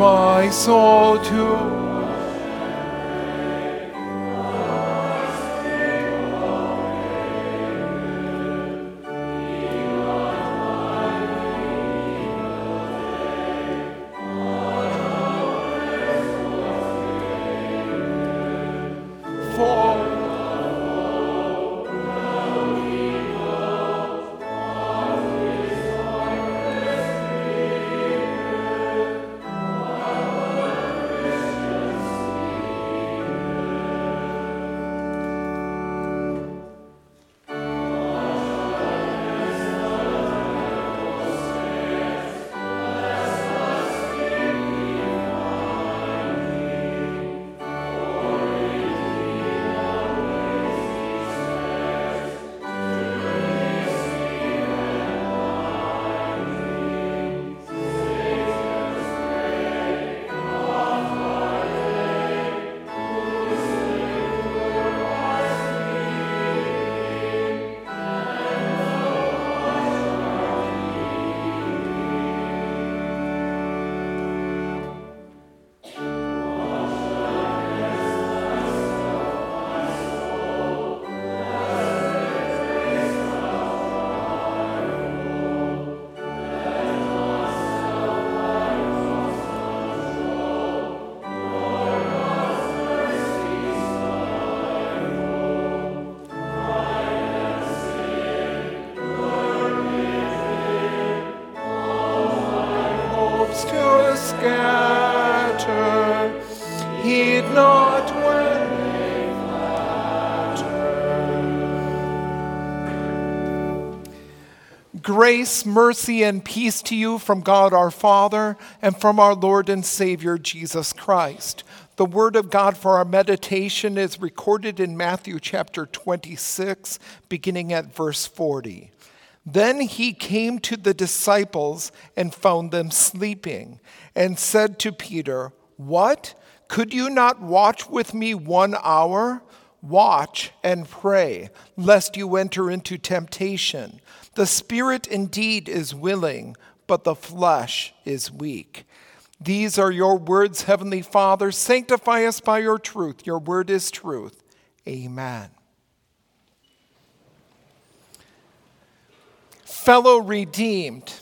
my soul to Grace, mercy, and peace to you from God our Father and from our Lord and Savior Jesus Christ. The word of God for our meditation is recorded in Matthew chapter 26, beginning at verse 40. Then he came to the disciples and found them sleeping, and said to Peter, What? Could you not watch with me one hour? Watch and pray, lest you enter into temptation. The spirit indeed is willing, but the flesh is weak. These are your words, Heavenly Father. Sanctify us by your truth. Your word is truth. Amen. fellow redeemed.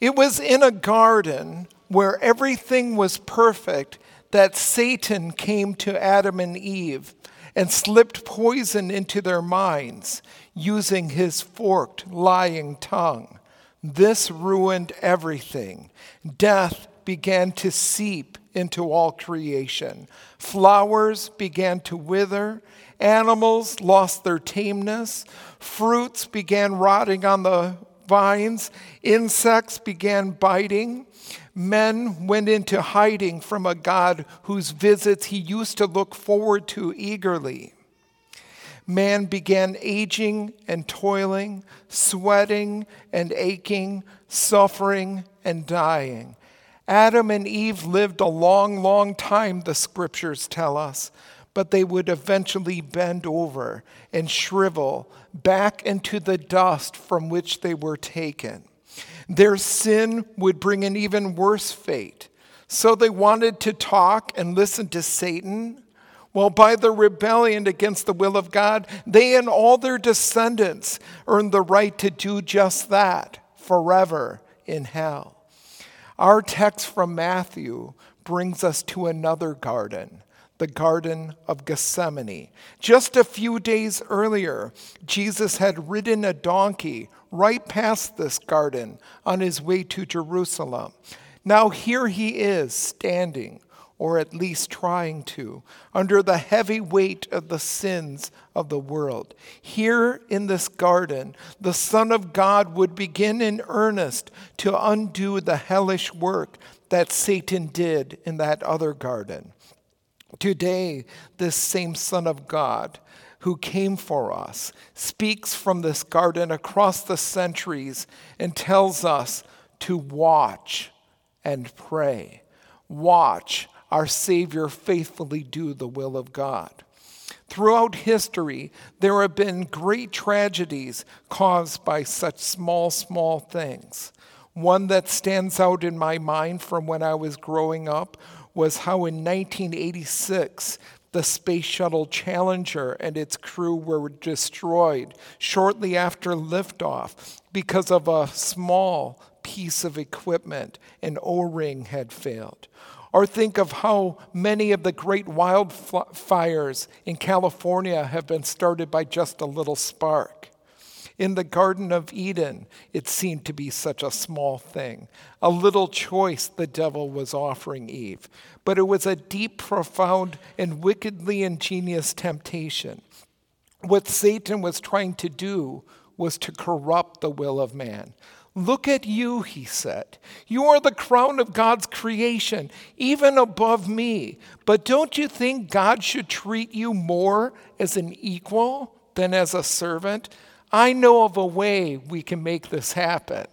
It was in a garden where everything was perfect that Satan came to Adam and Eve and slipped poison into their minds using his forked, lying tongue. This ruined everything. Death began to seep into all creation. Flowers began to wither, Animals lost their tameness. Fruits began rotting on the vines. Insects began biting. Men went into hiding from a God whose visits he used to look forward to eagerly. Man began aging and toiling, sweating and aching, suffering and dying. Adam and Eve lived a long, long time, the scriptures tell us but they would eventually bend over and shrivel back into the dust from which they were taken. Their sin would bring an even worse fate. So they wanted to talk and listen to Satan. Well, by their rebellion against the will of God, they and all their descendants earned the right to do just that forever in hell. Our text from Matthew brings us to another garden the Garden of Gethsemane. Just a few days earlier, Jesus had ridden a donkey right past this garden on his way to Jerusalem. Now, here he is standing, or at least trying to, under the heavy weight of the sins of the world. Here in this garden, the Son of God would begin in earnest to undo the hellish work that Satan did in that other garden. Today, this same Son of God who came for us speaks from this garden across the centuries and tells us to watch and pray. Watch our Savior faithfully do the will of God. Throughout history, there have been great tragedies caused by such small, small things. One that stands out in my mind from when I was growing up was how in 1986 the Space Shuttle Challenger and its crew were destroyed shortly after liftoff because of a small piece of equipment, an O ring had failed. Or think of how many of the great wildfires in California have been started by just a little spark. In the Garden of Eden, it seemed to be such a small thing, a little choice the devil was offering Eve. But it was a deep, profound, and wickedly ingenious temptation. What Satan was trying to do was to corrupt the will of man. Look at you, he said. You are the crown of God's creation, even above me. But don't you think God should treat you more as an equal than as a servant? I know of a way we can make this happen.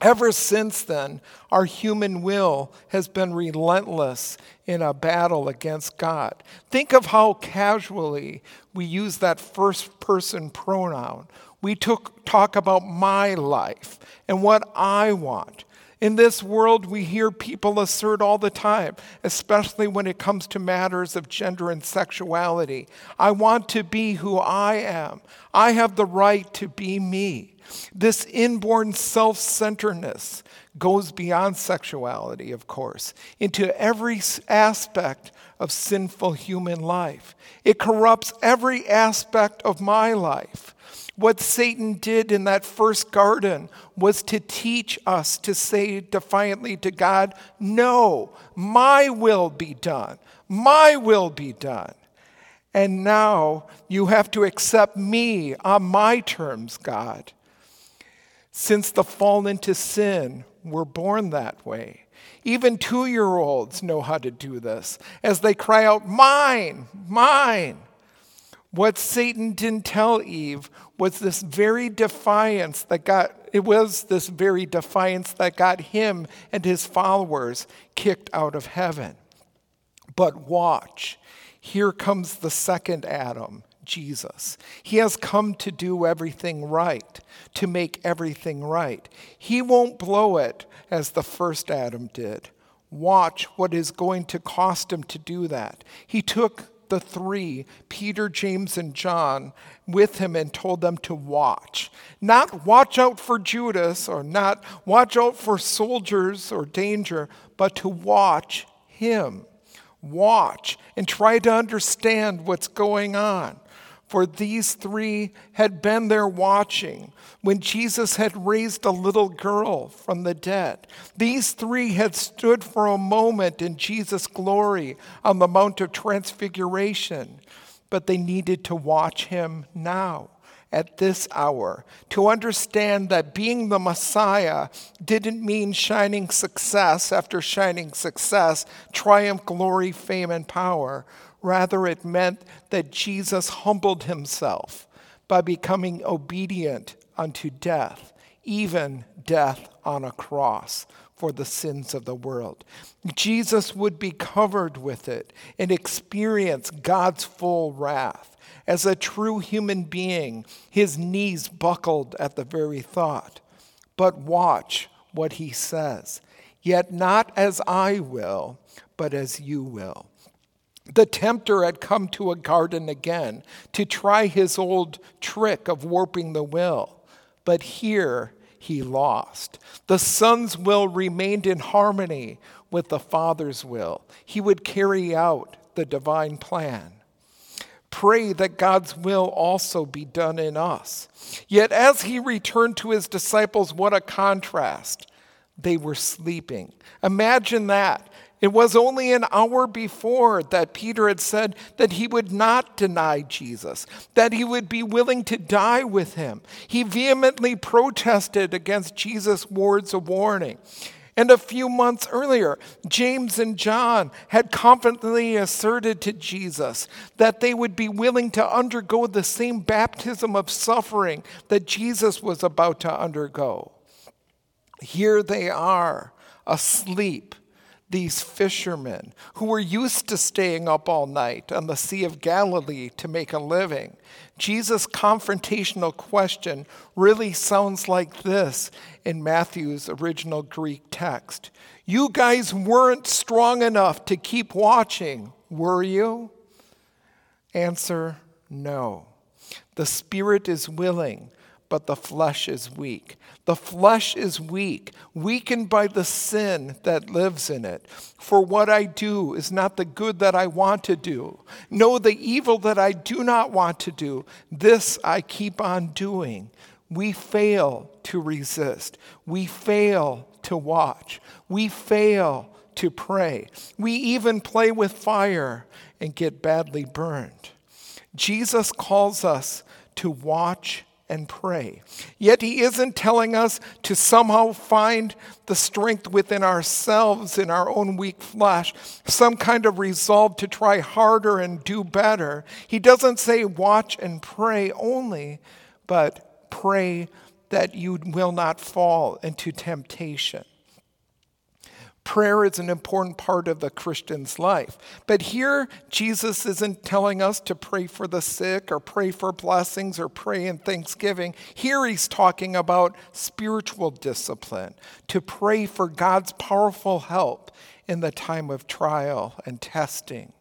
Ever since then, our human will has been relentless in a battle against God. Think of how casually we use that first person pronoun. We took, talk about my life and what I want. In this world, we hear people assert all the time, especially when it comes to matters of gender and sexuality I want to be who I am. I have the right to be me. This inborn self centeredness goes beyond sexuality, of course, into every aspect of sinful human life. It corrupts every aspect of my life. What Satan did in that first garden was to teach us to say defiantly to God, No, my will be done. My will be done. And now you have to accept me on my terms, God. Since the fall into sin, we're born that way. Even two year olds know how to do this as they cry out, Mine, mine. What Satan didn't tell Eve was this very defiance that got it was this very defiance that got him and his followers kicked out of heaven. But watch, here comes the second Adam, Jesus. He has come to do everything right, to make everything right. He won't blow it as the first Adam did. Watch what is going to cost him to do that. He took the three, Peter, James, and John, with him and told them to watch. Not watch out for Judas or not watch out for soldiers or danger, but to watch him. Watch and try to understand what's going on for these three had been there watching when Jesus had raised a little girl from the dead. These three had stood for a moment in Jesus' glory on the Mount of Transfiguration, but they needed to watch him now. At this hour, to understand that being the Messiah didn't mean shining success after shining success, triumph, glory, fame, and power Rather, it meant that Jesus humbled himself by becoming obedient unto death, even death on a cross for the sins of the world. Jesus would be covered with it and experience God's full wrath. As a true human being, his knees buckled at the very thought. But watch what he says. Yet not as I will, but as you will. The tempter had come to a garden again to try his old trick of warping the will, but here he lost. The Son's will remained in harmony with the Father's will. He would carry out the divine plan. Pray that God's will also be done in us. Yet, as he returned to his disciples, what a contrast. They were sleeping. Imagine that it was only an hour before that Peter had said that he would not deny Jesus, that he would be willing to die with him. He vehemently protested against Jesus' words of warning. And a few months earlier, James and John had confidently asserted to Jesus that they would be willing to undergo the same baptism of suffering that Jesus was about to undergo. Here they are, asleep these fishermen who were used to staying up all night on the Sea of Galilee to make a living. Jesus' confrontational question really sounds like this in Matthew's original Greek text You guys weren't strong enough to keep watching, were you? Answer No. The spirit is willing but the flesh is weak. The flesh is weak, weakened by the sin that lives in it. For what I do is not the good that I want to do. No, the evil that I do not want to do, this I keep on doing. We fail to resist. We fail to watch. We fail to pray. We even play with fire and get badly burned. Jesus calls us to watch and pray. Yet he isn't telling us to somehow find the strength within ourselves, in our own weak flesh, some kind of resolve to try harder and do better. He doesn't say watch and pray only, but pray that you will not fall into temptation. Prayer is an important part of the Christian's life. But here, Jesus isn't telling us to pray for the sick or pray for blessings or pray in thanksgiving. Here, he's talking about spiritual discipline, to pray for God's powerful help in the time of trial and testing.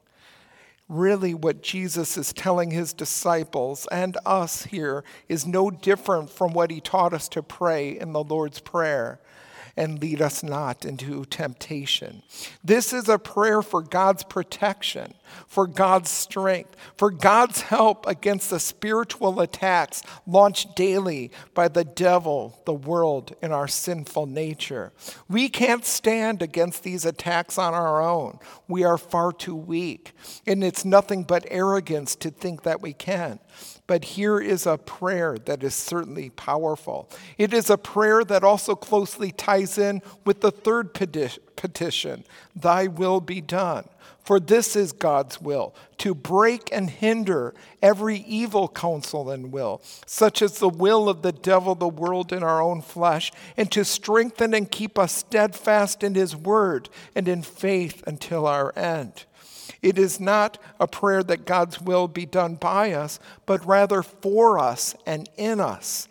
Really, what Jesus is telling his disciples and us here is no different from what he taught us to pray in the Lord's Prayer and lead us not into temptation. This is a prayer for God's protection, for God's strength, for God's help against the spiritual attacks launched daily by the devil, the world, and our sinful nature. We can't stand against these attacks on our own. We are far too weak, and it's nothing but arrogance to think that we can. But here is a prayer that is certainly powerful. It is a prayer that also closely ties in with the third petition Thy will be done. For this is God's will, to break and hinder every evil counsel and will, such as the will of the devil, the world, and our own flesh, and to strengthen and keep us steadfast in his word and in faith until our end. It is not a prayer that God's will be done by us, but rather for us and in us.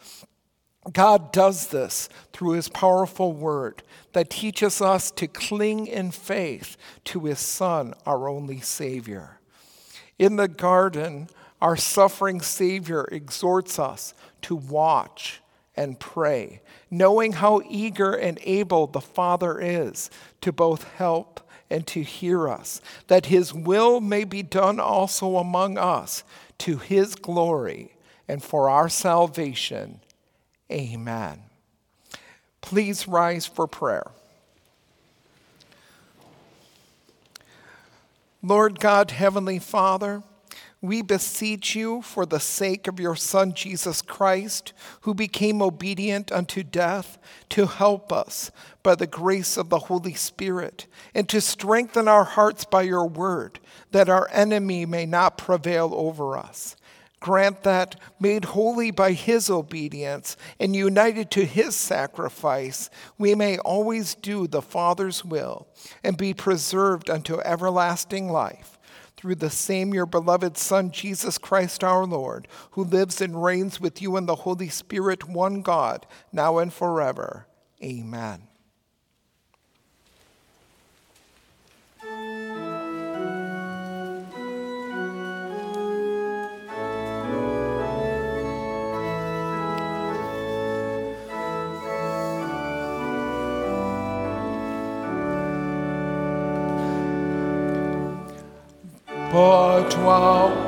God does this through his powerful word that teaches us to cling in faith to his Son, our only Savior. In the garden, our suffering Savior exhorts us to watch and pray, knowing how eager and able the Father is to both help and to hear us, that his will may be done also among us to his glory and for our salvation. Amen. Please rise for prayer. Lord God, Heavenly Father, we beseech you for the sake of your Son, Jesus Christ, who became obedient unto death, to help us by the grace of the Holy Spirit, and to strengthen our hearts by your word, that our enemy may not prevail over us. Grant that, made holy by his obedience and united to his sacrifice, we may always do the Father's will and be preserved unto everlasting life through the same your beloved Son, Jesus Christ our Lord, who lives and reigns with you in the Holy Spirit, one God, now and forever. Amen. But while